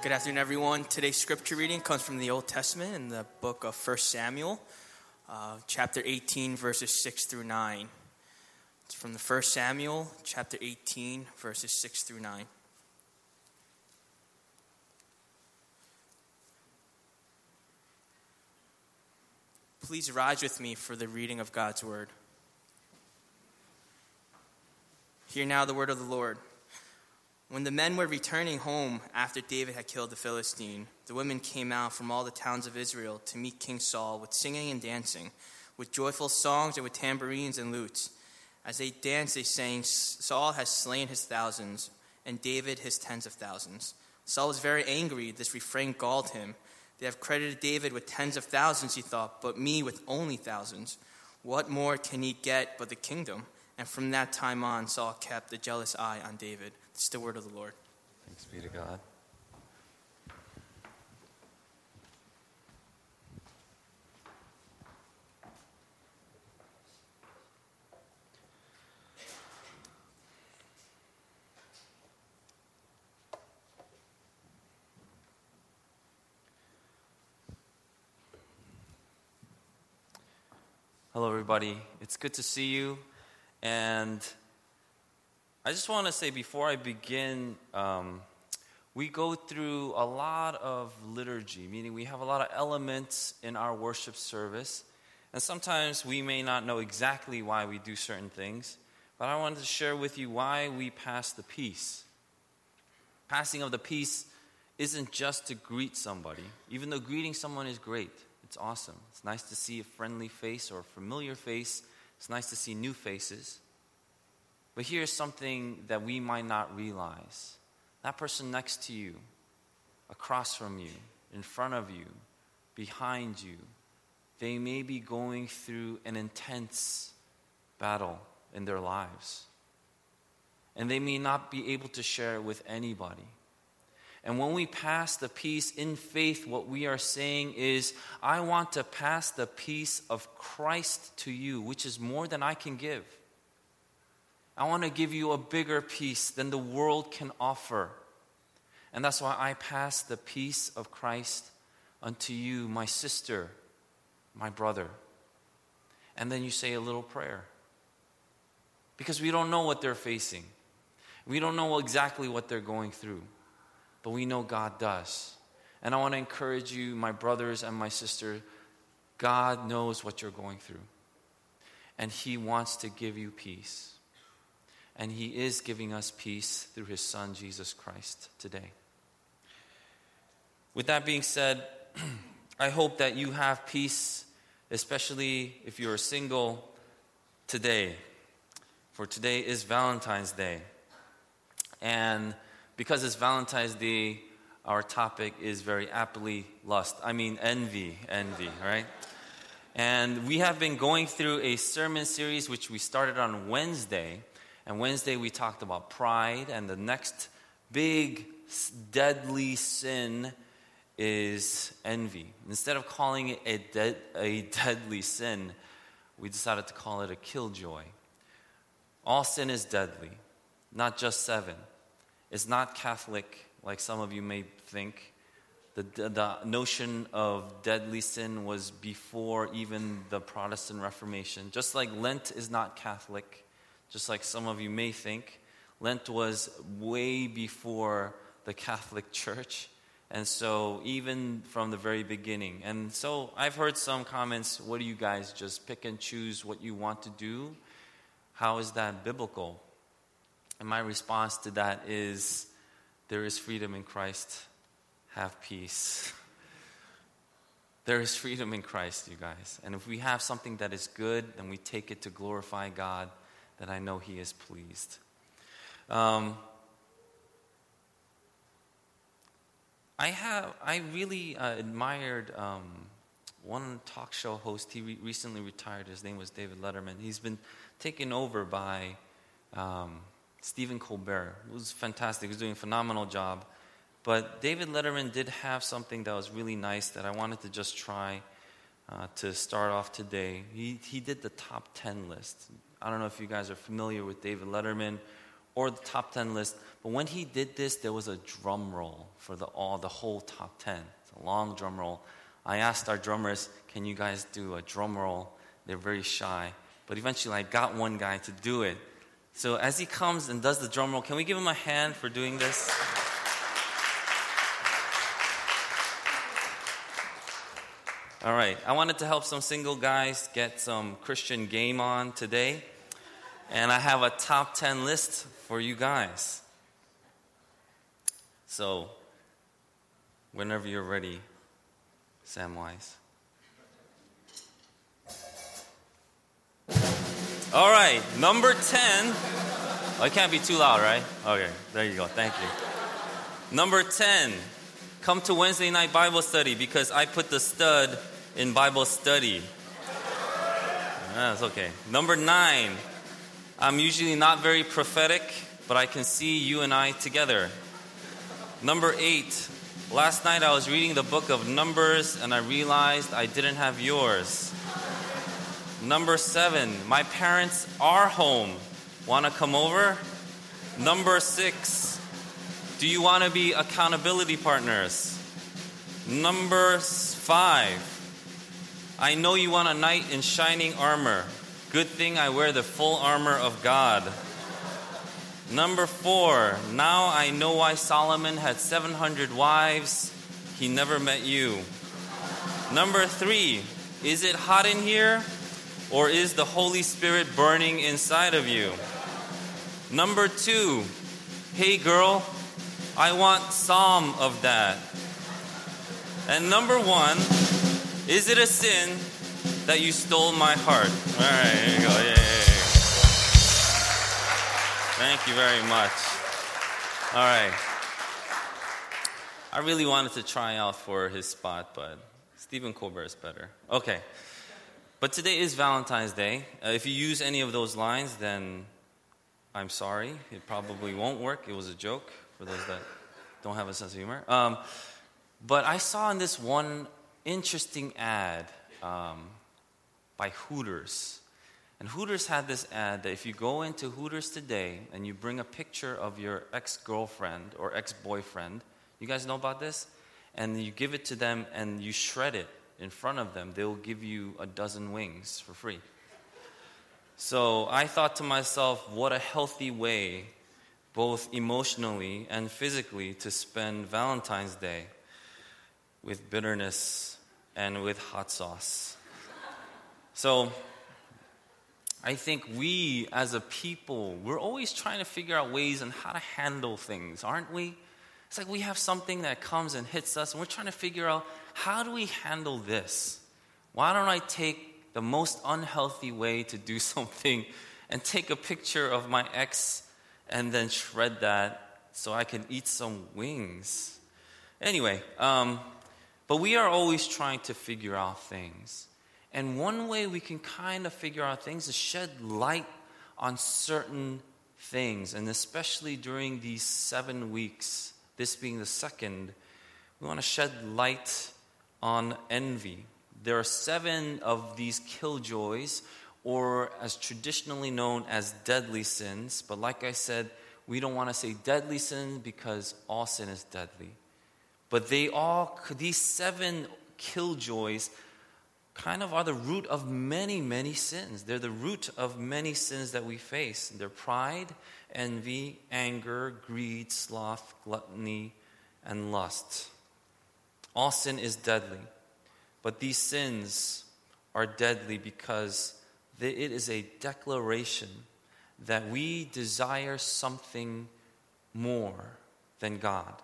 Good afternoon, everyone. Today's scripture reading comes from the Old Testament in the book of 1 Samuel, uh, chapter 18, verses 6 through 9. It's from the 1 Samuel, chapter 18, verses 6 through 9. Please rise with me for the reading of God's word. Hear now the word of the Lord. When the men were returning home after David had killed the Philistine, the women came out from all the towns of Israel to meet King Saul with singing and dancing, with joyful songs and with tambourines and lutes. As they danced, they sang, Saul has slain his thousands, and David his tens of thousands. Saul was very angry. This refrain galled him. They have credited David with tens of thousands, he thought, but me with only thousands. What more can he get but the kingdom? And from that time on, Saul kept a jealous eye on David. It's the word of the Lord. Thanks be to God. Hello, everybody. It's good to see you. And I just want to say before I begin, um, we go through a lot of liturgy, meaning we have a lot of elements in our worship service. And sometimes we may not know exactly why we do certain things, but I wanted to share with you why we pass the peace. Passing of the peace isn't just to greet somebody, even though greeting someone is great. It's awesome. It's nice to see a friendly face or a familiar face. It's nice to see new faces. But here's something that we might not realize that person next to you, across from you, in front of you, behind you, they may be going through an intense battle in their lives. And they may not be able to share it with anybody. And when we pass the peace in faith, what we are saying is, I want to pass the peace of Christ to you, which is more than I can give. I want to give you a bigger peace than the world can offer. And that's why I pass the peace of Christ unto you, my sister, my brother. And then you say a little prayer. Because we don't know what they're facing, we don't know exactly what they're going through, but we know God does. And I want to encourage you, my brothers and my sister, God knows what you're going through. And He wants to give you peace and He is giving us peace through His Son, Jesus Christ, today. With that being said, I hope that you have peace, especially if you're single today. For today is Valentine's Day. And because it's Valentine's Day, our topic is very aptly lust. I mean, envy, envy, right? And we have been going through a sermon series which we started on Wednesday and Wednesday we talked about pride, and the next big deadly sin is envy. Instead of calling it a, de- a deadly sin, we decided to call it a killjoy. All sin is deadly, not just seven. It's not Catholic, like some of you may think. The, the, the, notion of deadly sin was before even the Protestant Reformation. Just like Lent is not Catholic, just like some of you may think. Lent was way before the Catholic Church. And so, even from the very beginning. And so, I've heard some comments what do you guys just pick and choose what you want to do? How is that biblical? And my response to that is there is freedom in Christ. Have peace. There is freedom in Christ, you guys. And if we have something that is good, then we take it to glorify God that I know He is pleased. Um, I have I really uh, admired um, one talk show host. He re- recently retired. His name was David Letterman. He's been taken over by um, Stephen Colbert. Was fantastic. He was doing a phenomenal job. But David Letterman did have something that was really nice that I wanted to just try uh, to start off today. He, he did the top 10 list. I don't know if you guys are familiar with David Letterman or the top 10 list. But when he did this, there was a drum roll for the, all, the whole top 10. It's a long drum roll. I asked our drummers, can you guys do a drum roll? They're very shy. But eventually I got one guy to do it. So as he comes and does the drum roll, can we give him a hand for doing this? All right, I wanted to help some single guys get some Christian game on today. And I have a top 10 list for you guys. So, whenever you're ready, Samwise. All right, number 10. Oh, it can't be too loud, right? Okay, there you go. Thank you. Number 10. Come to Wednesday night Bible study because I put the stud in Bible study. Ah, that's okay. Number 9. I'm usually not very prophetic, but I can see you and I together. Number 8. Last night I was reading the book of Numbers and I realized I didn't have yours. Number seven, my parents are home. Want to come over? Number six, do you want to be accountability partners? Number five, I know you want a knight in shining armor. Good thing I wear the full armor of God. Number four, now I know why Solomon had 700 wives. He never met you. Number three, is it hot in here? Or is the Holy Spirit burning inside of you? Number two, hey girl, I want some of that. And number one, is it a sin that you stole my heart? All right, here you go. Yay. Thank you very much. All right. I really wanted to try out for his spot, but Stephen Colbert is better. Okay. But today is Valentine's Day. Uh, if you use any of those lines, then I'm sorry. It probably won't work. It was a joke for those that don't have a sense of humor. Um, but I saw in this one interesting ad um, by Hooters. And Hooters had this ad that if you go into Hooters today and you bring a picture of your ex girlfriend or ex boyfriend, you guys know about this? And you give it to them and you shred it in front of them, they'll give you a dozen wings for free. So I thought to myself, what a healthy way, both emotionally and physically, to spend Valentine's Day with bitterness and with hot sauce. So I think we as a people, we're always trying to figure out ways on how to handle things, aren't we? It's like we have something that comes and hits us, and we're trying to figure out how do we handle this? Why don't I take the most unhealthy way to do something and take a picture of my ex and then shred that so I can eat some wings? Anyway, um, but we are always trying to figure out things. And one way we can kind of figure out things is shed light on certain things, and especially during these seven weeks this being the second, we want to shed light on envy. There are seven of these killjoys, or as traditionally known as deadly sins. But like I said, we don't want to say deadly sin because all sin is deadly. But they all, these seven killjoys, kind of are the root of many, many sins. They're the root of many sins that we face. They're pride, envy, anger, greed, sloth, gluttony, and lust. All sin is deadly, but these sins are deadly because it is a declaration that we desire something more than God.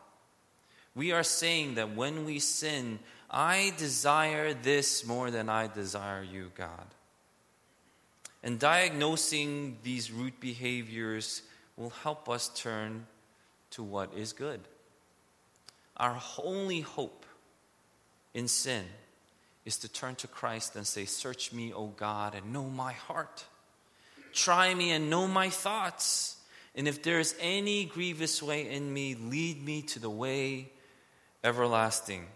We are saying that when we sin, I desire this more than I desire you, God. And diagnosing these root behaviors will help us turn to what is good. Our only hope in sin is to turn to Christ and say, Search me, O God, and know my heart. Try me and know my thoughts. And if there is any grievous way in me, lead me to the way everlasting.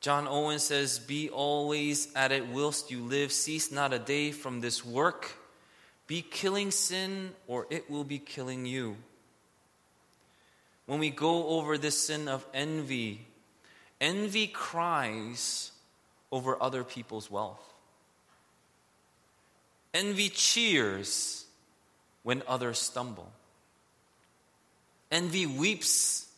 John Owen says, Be always at it whilst you live, cease not a day from this work be killing sin or it will be killing you. When we go over this sin of envy, envy cries over other people's wealth. Envy cheers when others stumble. Envy weeps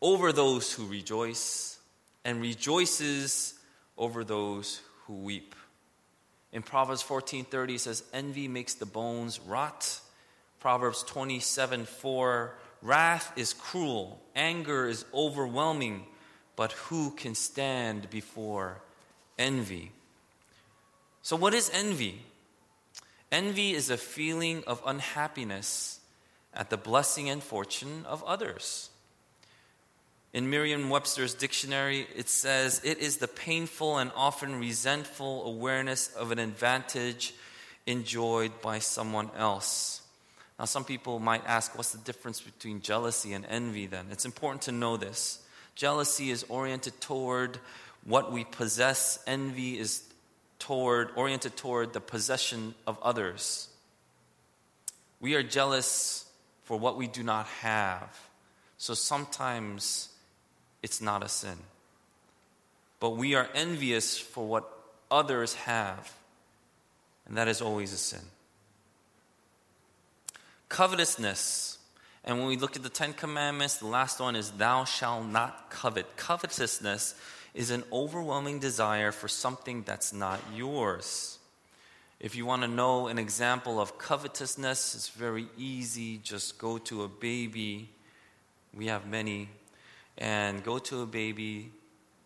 over those who rejoice and rejoices over those who weep. In Proverbs 14:30 it says envy makes the bones rot. Proverbs 27 4 Wrath is cruel, anger is overwhelming, but who can stand before envy? So, what is envy? Envy is a feeling of unhappiness at the blessing and fortune of others. In Merriam Webster's dictionary, it says it is the painful and often resentful awareness of an advantage enjoyed by someone else. Now, some people might ask, what's the difference between jealousy and envy then? It's important to know this. Jealousy is oriented toward what we possess, envy is toward, oriented toward the possession of others. We are jealous for what we do not have. So sometimes it's not a sin. But we are envious for what others have, and that is always a sin. Covetousness. And when we look at the Ten Commandments, the last one is, Thou shalt not covet. Covetousness is an overwhelming desire for something that's not yours. If you want to know an example of covetousness, it's very easy. Just go to a baby. We have many and go to a baby,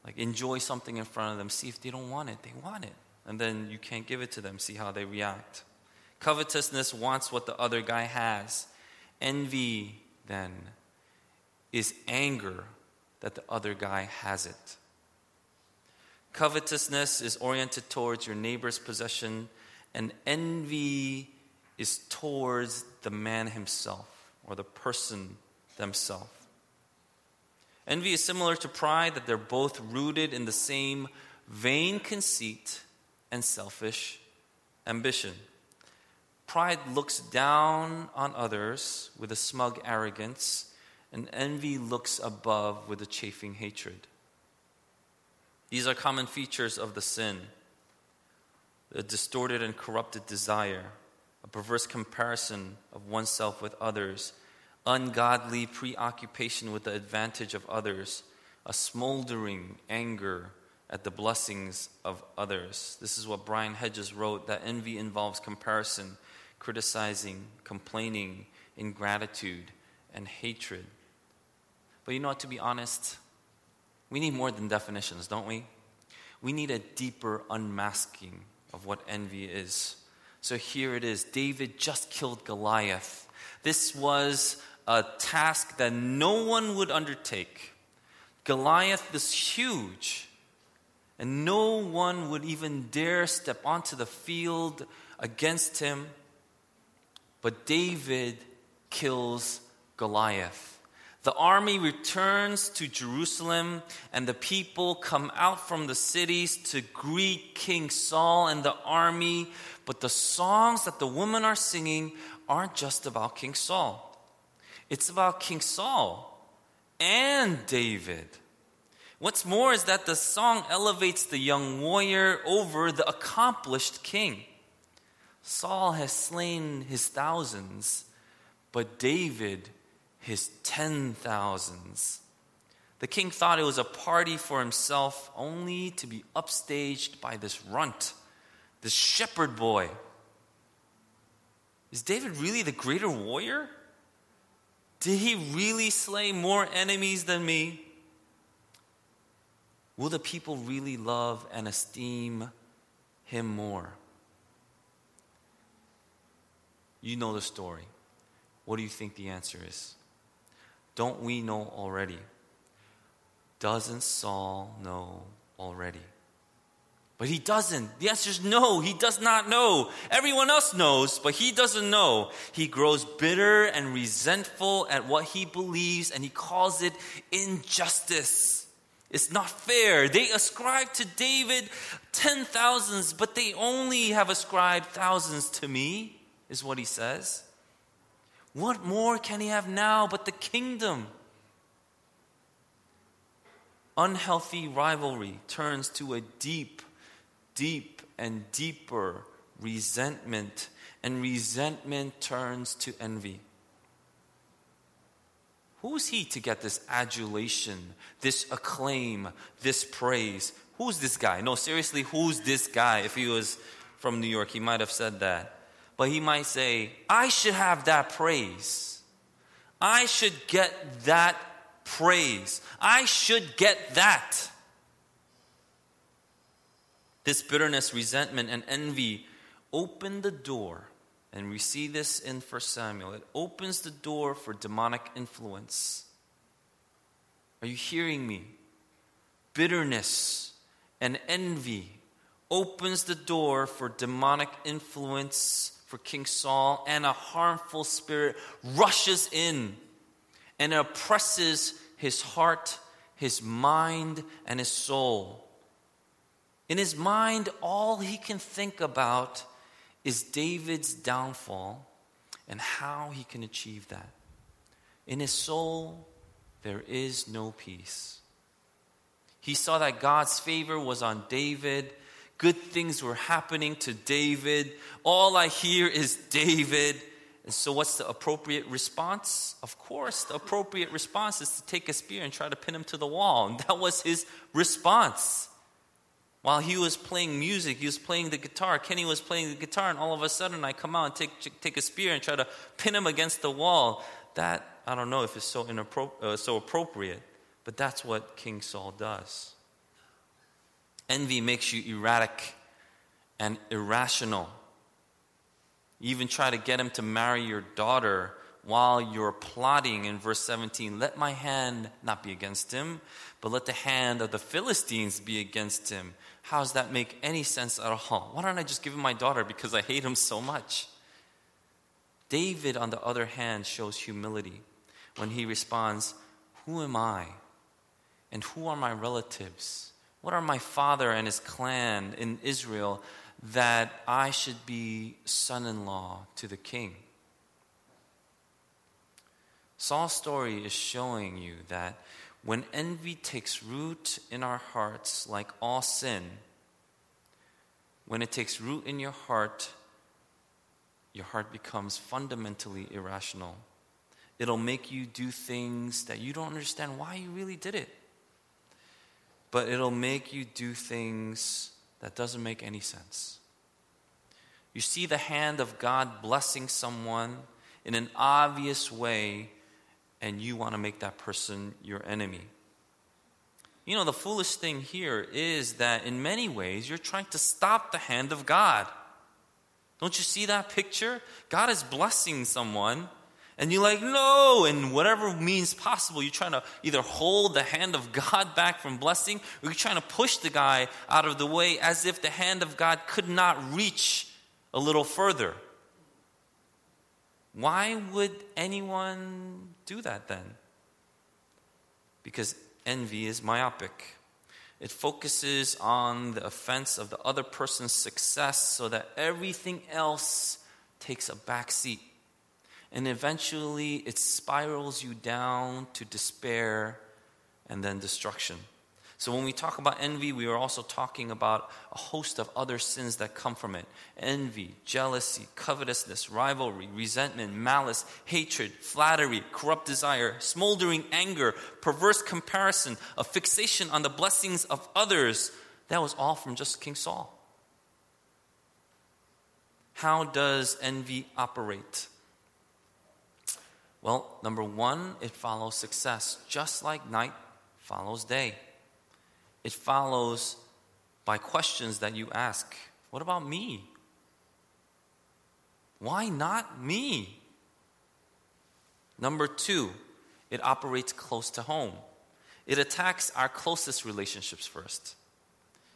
like enjoy something in front of them, see if they don't want it, they want it. And then you can't give it to them, see how they react. Covetousness wants what the other guy has. Envy, then, is anger that the other guy has it. Covetousness is oriented towards your neighbor's possession, and envy is towards the man himself or the person themselves. Envy is similar to pride, that they're both rooted in the same vain conceit and selfish ambition. Pride looks down on others with a smug arrogance, and envy looks above with a chafing hatred. These are common features of the sin a distorted and corrupted desire, a perverse comparison of oneself with others, ungodly preoccupation with the advantage of others, a smoldering anger at the blessings of others. This is what Brian Hedges wrote that envy involves comparison, criticizing, complaining, ingratitude, and hatred. But you know what, to be honest, we need more than definitions, don't we? We need a deeper unmasking of what envy is. So here it is David just killed Goliath. This was a task that no one would undertake. Goliath is huge, and no one would even dare step onto the field against him. But David kills Goliath. The army returns to Jerusalem, and the people come out from the cities to greet King Saul and the army. But the songs that the women are singing aren't just about King Saul. It's about King Saul and David. What's more is that the song elevates the young warrior over the accomplished king. Saul has slain his thousands, but David his ten thousands. The king thought it was a party for himself, only to be upstaged by this runt, this shepherd boy. Is David really the greater warrior? Did he really slay more enemies than me? Will the people really love and esteem him more? You know the story. What do you think the answer is? Don't we know already? Doesn't Saul know already? But he doesn't. The answer is no, he does not know. Everyone else knows, but he doesn't know. He grows bitter and resentful at what he believes, and he calls it injustice. It's not fair. They ascribe to David ten thousands, but they only have ascribed thousands to me, is what he says. What more can he have now but the kingdom? Unhealthy rivalry turns to a deep, deep, and deeper resentment, and resentment turns to envy. Who's he to get this adulation, this acclaim, this praise? Who's this guy? No, seriously, who's this guy? If he was from New York, he might have said that. But he might say, I should have that praise. I should get that praise. I should get that. This bitterness, resentment, and envy open the door and we see this in 1 Samuel. It opens the door for demonic influence. Are you hearing me? Bitterness and envy opens the door for demonic influence for King Saul, and a harmful spirit rushes in and oppresses his heart, his mind, and his soul. In his mind, all he can think about is David's downfall and how he can achieve that. In his soul, there is no peace. He saw that God's favor was on David. Good things were happening to David. All I hear is David. And so, what's the appropriate response? Of course, the appropriate response is to take a spear and try to pin him to the wall. And that was his response. While he was playing music, he was playing the guitar. Kenny was playing the guitar, and all of a sudden I come out and take, take a spear and try to pin him against the wall. That, I don't know if it's so, inappro- uh, so appropriate, but that's what King Saul does. Envy makes you erratic and irrational. You even try to get him to marry your daughter while you're plotting in verse 17. Let my hand not be against him, but let the hand of the Philistines be against him. How does that make any sense at all? Why don't I just give him my daughter because I hate him so much? David, on the other hand, shows humility when he responds, Who am I? And who are my relatives? What are my father and his clan in Israel that I should be son in law to the king? Saul's story is showing you that when envy takes root in our hearts, like all sin, when it takes root in your heart, your heart becomes fundamentally irrational. It'll make you do things that you don't understand why you really did it. But it'll make you do things that doesn't make any sense. You see the hand of God blessing someone in an obvious way and you want to make that person your enemy. You know, the foolish thing here is that in many ways you're trying to stop the hand of God. Don't you see that picture? God is blessing someone, and you're like, no, and whatever means possible, you're trying to either hold the hand of God back from blessing, or you're trying to push the guy out of the way as if the hand of God could not reach a little further. Why would anyone do that then? Because envy is myopic. It focuses on the offense of the other person's success so that everything else takes a back seat. And eventually it spirals you down to despair and then destruction. So when we talk about envy, we are also talking about a host of other sins that come from it envy, jealousy, covetousness, rivalry, resentment, malice, hatred, flattery, corrupt desire, smoldering anger, perverse comparison, a fixation on the blessings of others. That was all from just King Saul. How does envy operate? Well, number one, it follows success, just like night follows day it follows by questions that you ask What about me? Why not me? Number two, it operates close to home. It attacks our closest relationships first.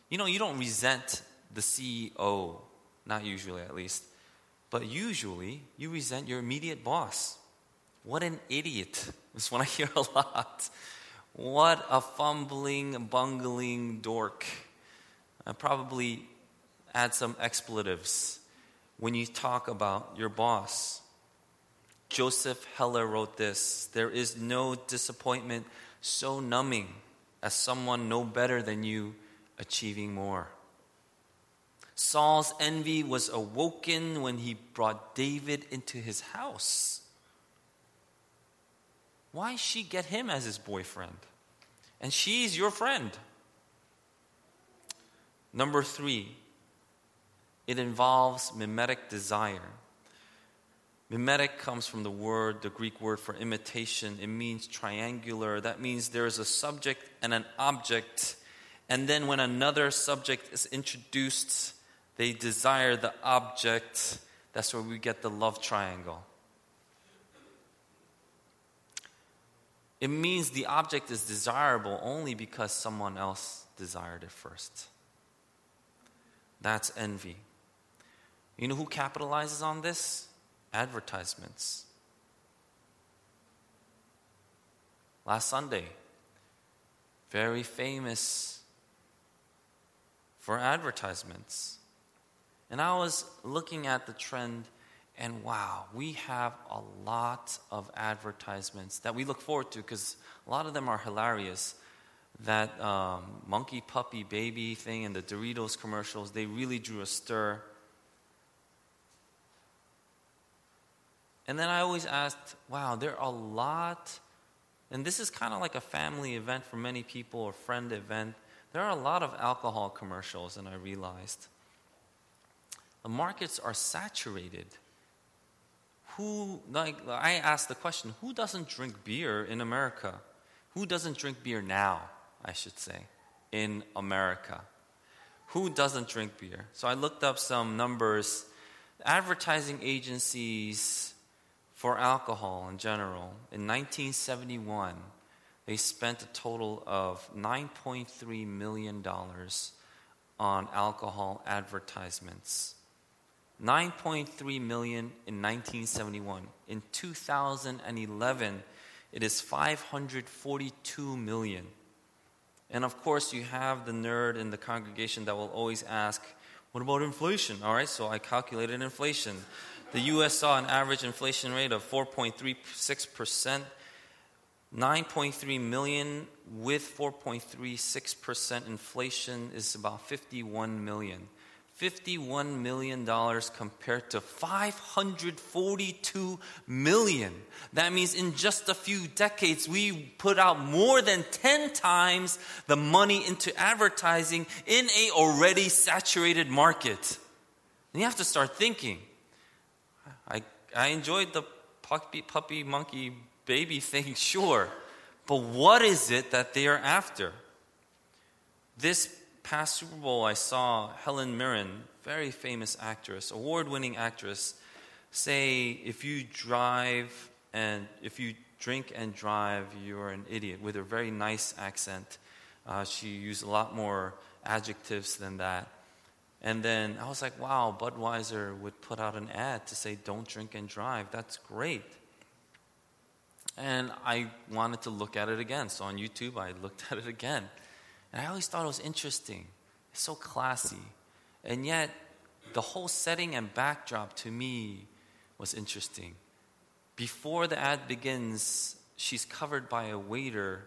You know, you don't resent the CEO, not usually at least, but usually you resent your immediate boss. What an idiot, is what I hear a lot. What a fumbling, bungling dork. I probably add some expletives when you talk about your boss. Joseph Heller wrote this There is no disappointment so numbing as someone no better than you achieving more. Saul's envy was awoken when he brought David into his house. Why she get him as his boyfriend? And she's your friend. Number three, it involves mimetic desire. Mimetic comes from the word, the Greek word for imitation. It means triangular. That means there is a subject and an object. And then when another subject is introduced, they desire the object. That's where we get the love triangle. It means the object is desirable only because someone else desired it first. That's envy. You know who capitalizes on this? Advertisements. Last Sunday, very famous for advertisements. And I was looking at the trend, and wow, we have a lot of advertisements that we look forward to because a lot of them are hilarious. That um, monkey puppy baby thing and the Doritos commercials, they really drew a stir. And then I always asked, wow, there are a lot, and this is kind of like a family event for many people or friend event. There are a lot of alcohol commercials, and I realized the markets are saturated. Who, like, I asked the question who doesn't drink beer in America? Who doesn't drink beer now, I should say, in America? Who doesn't drink beer? So I looked up some numbers. Advertising agencies for alcohol in general, in 1971, they spent a total of $9.3 million on alcohol advertisements. 9.3 million in 1971. In 2011, it is 542 million. And of course, you have the nerd in the congregation that will always ask, What about inflation? All right, so I calculated inflation. The US saw an average inflation rate of 4.36%. 9.3 million with 4.36% inflation is about 51 million. $51 million compared to 542 million. That means in just a few decades, we put out more than 10 times the money into advertising in a already saturated market. And you have to start thinking. I, I enjoyed the puppy, puppy, monkey, baby thing, sure. But what is it that they are after? This past Super Bowl, I saw Helen Mirren, very famous actress, award winning actress, say if you drive and if you drink and drive, you're an idiot with a very nice accent. Uh, she used a lot more adjectives than that. And then I was like, wow, Budweiser would put out an ad to say, don't drink and drive. That's great. And I wanted to look at it again. So on YouTube, I looked at it again. And I always thought it was interesting. It's so classy. And yet, the whole setting and backdrop to me was interesting. Before the ad begins, she's covered by a waiter,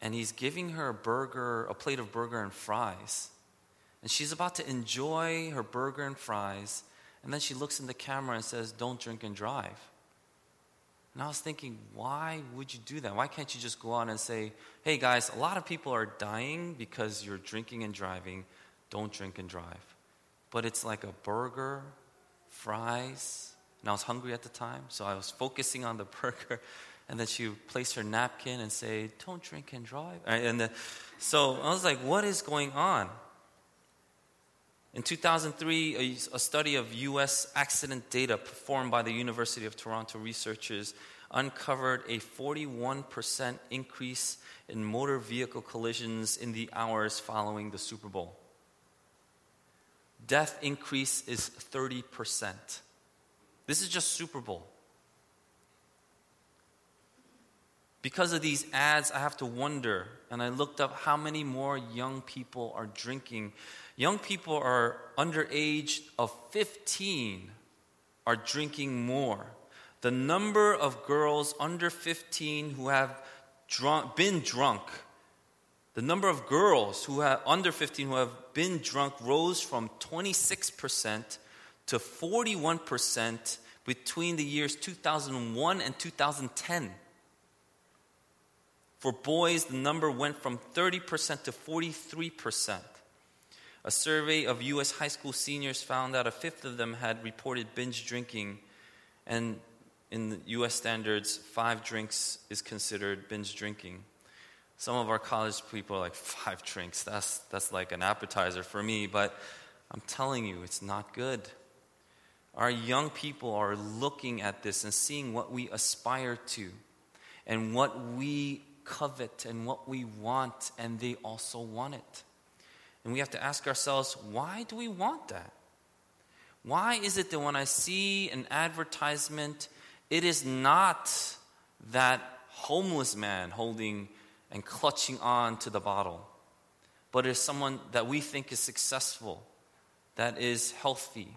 and he's giving her a burger, a plate of burger and fries. And she's about to enjoy her burger and fries, and then she looks in the camera and says, Don't drink and drive. And I was thinking, why would you do that? Why can't you just go on and say, hey guys, a lot of people are dying because you're drinking and driving. Don't drink and drive. But it's like a burger, fries, and I was hungry at the time, so I was focusing on the burger. And then she placed her napkin and say, Don't drink and drive. And the, so I was like, What is going on? In 2003, a, study of U.S. accident data performed by the University of Toronto researchers uncovered a 41% increase in motor vehicle collisions in the hours following the Super Bowl. Death increase is 30%. This is just Super Bowl. Because of these ads, I have to wonder, and I looked up how many more young people are drinking. Young people are under age of 15 are drinking more. The number of girls under 15 who have drunk, been drunk, the number of girls who have under 15 who have been drunk rose from 26% to 41% between the years 2001 and 2010. For boys, the number went from 30% to 43%. A survey of U.S. high school seniors found that a fifth of them had reported binge drinking, and in U.S. standards, five drinks is considered binge drinking. Some of our college people are like, five drinks, that's, that's like an appetizer for me, but I'm telling you, it's not good. Our young people are looking at this and seeing what we aspire to and what we covet and what we want, and they also want it. And we have to ask ourselves, why do we want that? Why is it that when I see an advertisement, it is not that homeless man holding and clutching on to the bottle, but it is someone that we think is successful, that is healthy,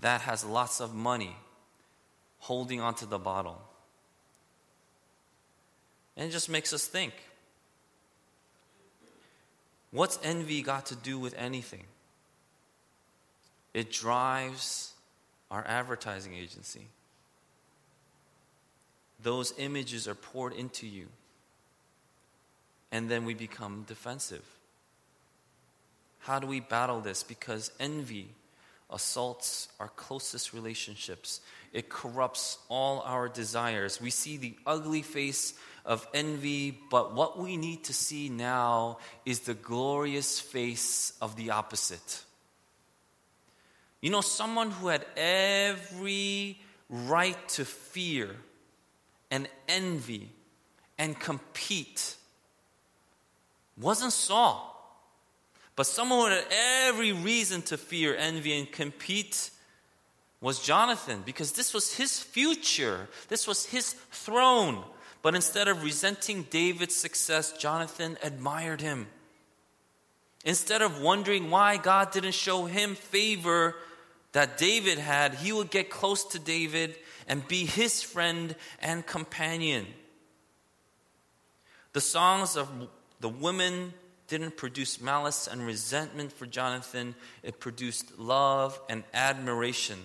that has lots of money, holding onto the bottle. And it just makes us think what's envy got to do with anything? It drives our advertising agency. Those images are poured into you, and then we become defensive. How do we battle this? Because envy assaults our closest relationships. It corrupts all our desires. We see the ugly face of envy, but what we need to see now is the glorious face of the opposite. You know, someone who had every right to fear and envy and compete wasn't Saul. But someone who had every reason to fear, envy, and compete was Jonathan because this was his future, this was his throne. But instead of resenting David's success, Jonathan admired him. Instead of wondering why God didn't show him favor that David had, he would get close to David and be his friend and companion. The songs of the women didn't produce malice and resentment for Jonathan, it produced love and admiration.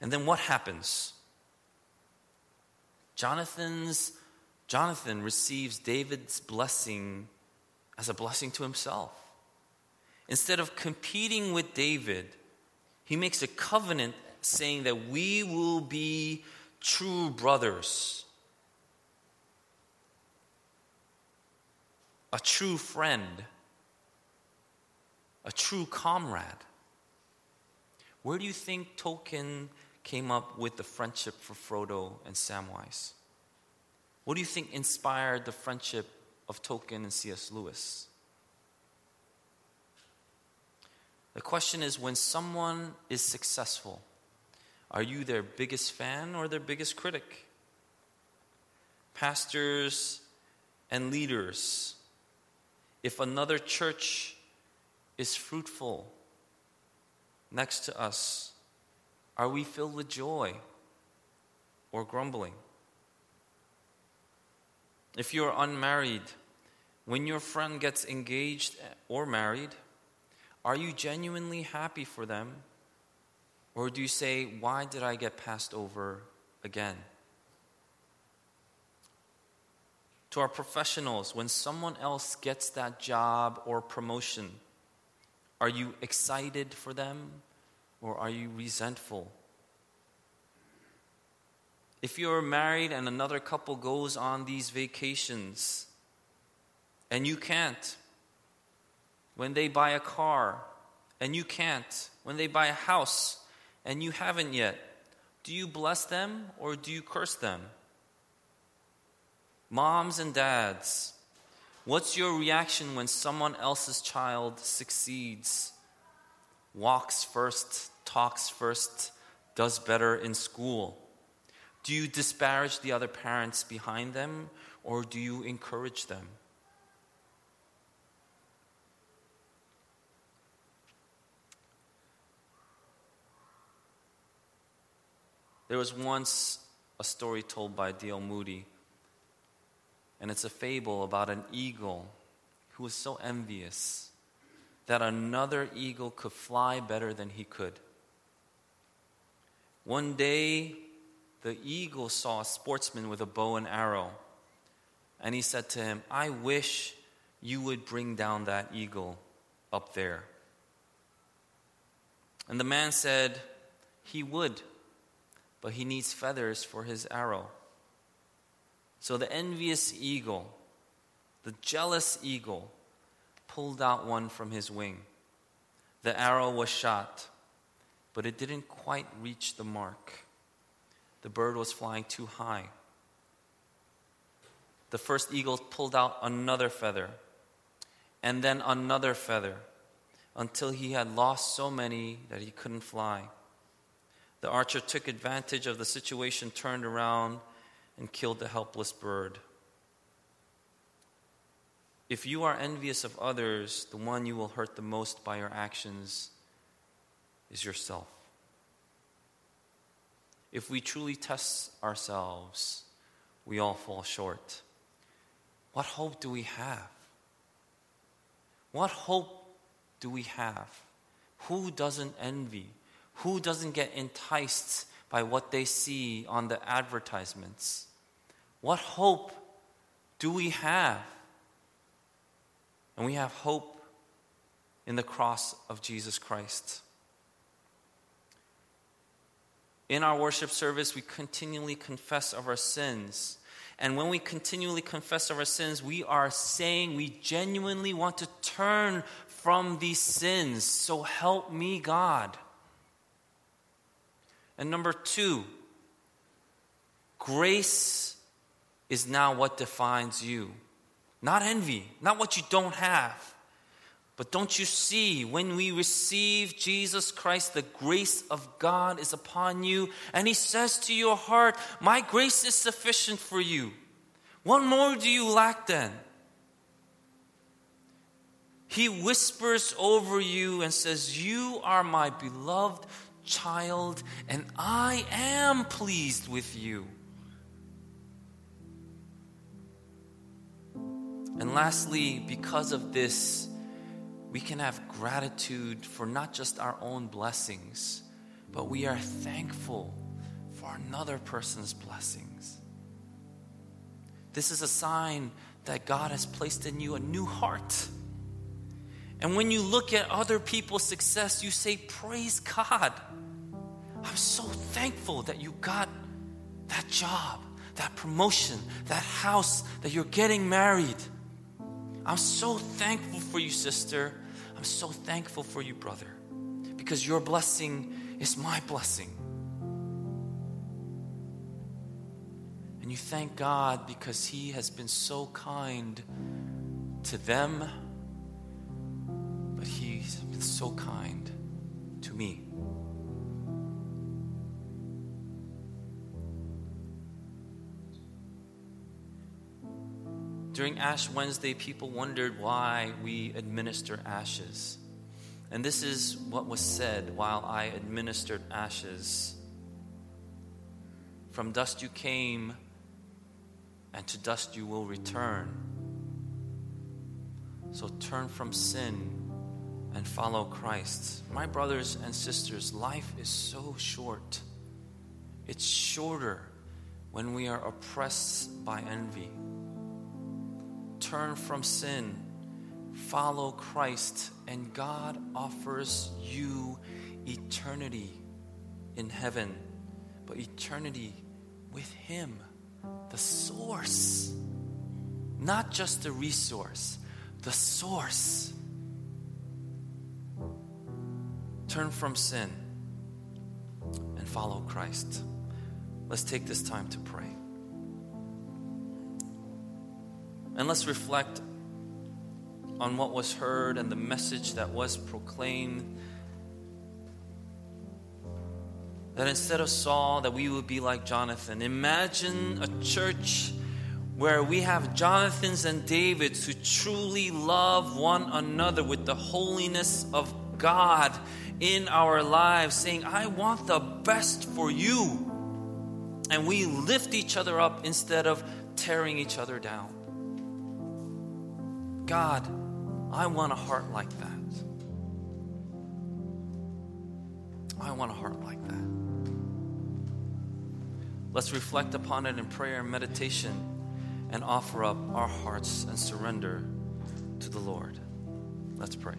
And then what happens? Jonathan's Jonathan receives David's blessing as a blessing to himself. Instead of competing with David, he makes a covenant saying that we will be true brothers, a true friend, a true comrade. Where do you think Tolkien came up with the friendship for Frodo and Samwise? What do you think inspired the friendship of Tolkien and C.S. Lewis? The question is when someone is successful, are you their biggest fan or their biggest critic? Pastors and leaders, if another church is fruitful next to us, are we filled with joy or grumbling? If you're unmarried, when your friend gets engaged or married, are you genuinely happy for them? Or do you say, Why did I get passed over again? To our professionals, when someone else gets that job or promotion, are you excited for them or are you resentful? If you're married and another couple goes on these vacations and you can't, when they buy a car and you can't, when they buy a house and you haven't yet, do you bless them or do you curse them? Moms and dads, what's your reaction when someone else's child succeeds, walks first, talks first, does better in school? Do you disparage the other parents behind them? or do you encourage them? There was once a story told by D.L. Moody, and it's a fable about an eagle who was so envious that another eagle could fly better than he could. One day, the eagle saw a sportsman with a bow and arrow, and he said to him, I wish you would bring down that eagle up there. And the man said, He would but he needs feathers for his arrow. So the envious eagle, the jealous eagle, pulled out one from his wing. The arrow was shot, but it didn't quite reach the mark. The bird was flying too high. The first eagle pulled out another feather, and then another feather, until he had lost so many that he couldn't fly. The archer took advantage of the situation, turned around, and killed the helpless bird. If you are envious of others, the one you will hurt the most by your actions is yourself. If we truly test ourselves, we all fall short. What hope do we have? What hope do we have? Who doesn't envy? Who doesn't get enticed by what they see on the advertisements? What hope do we have? And we have hope in the cross of Jesus Christ. In our worship service, we continually confess of our sins. And when we continually confess of our sins, we are saying we genuinely want to turn from these sins. So help me, God. And number two, grace is now what defines you. Not envy, not what you don't have. But don't you see, when we receive Jesus Christ, the grace of God is upon you, and He says to your heart, My grace is sufficient for you. What more do you lack then? He whispers over you and says, You are my beloved child, and I am pleased with you. And lastly, because of this, we can have gratitude for not just our own blessings, but we are thankful for another person's blessings. This is a sign that God has placed in you a new heart. And when you look at other people's success, you say, Praise God. I'm so thankful that you got that job, that promotion, that house, that you're getting married. I'm so thankful for you, sister. I'm so thankful for you, brother, because your blessing is my blessing. And you thank God because He has been so kind to them, but He's been so kind to me. During Ash Wednesday, people wondered why we administer ashes. And this is what was said while I administered ashes. From dust you came, and to dust you will return. So turn from sin and follow Christ. My brothers and sisters, life is so short. It's shorter when we are oppressed by envy turn from sin, follow Christ, and God offers you eternity in heaven, but eternity with Him, the source. Not just the resource, the source. Turn from sin and follow Christ. Let's take this time to pray. And let's reflect on what was heard and the message that was proclaimed. That instead of Saul, that we would be like Jonathan. Imagine a church where we have Jonathans and Davids who truly love one another with the holiness of God in our lives, saying, I want the best for you. And we lift each other up instead of tearing each other down. God, I want a heart like that. I want a heart like that. Let's reflect upon it in prayer and meditation and offer up our hearts and surrender to the Lord. Let's pray.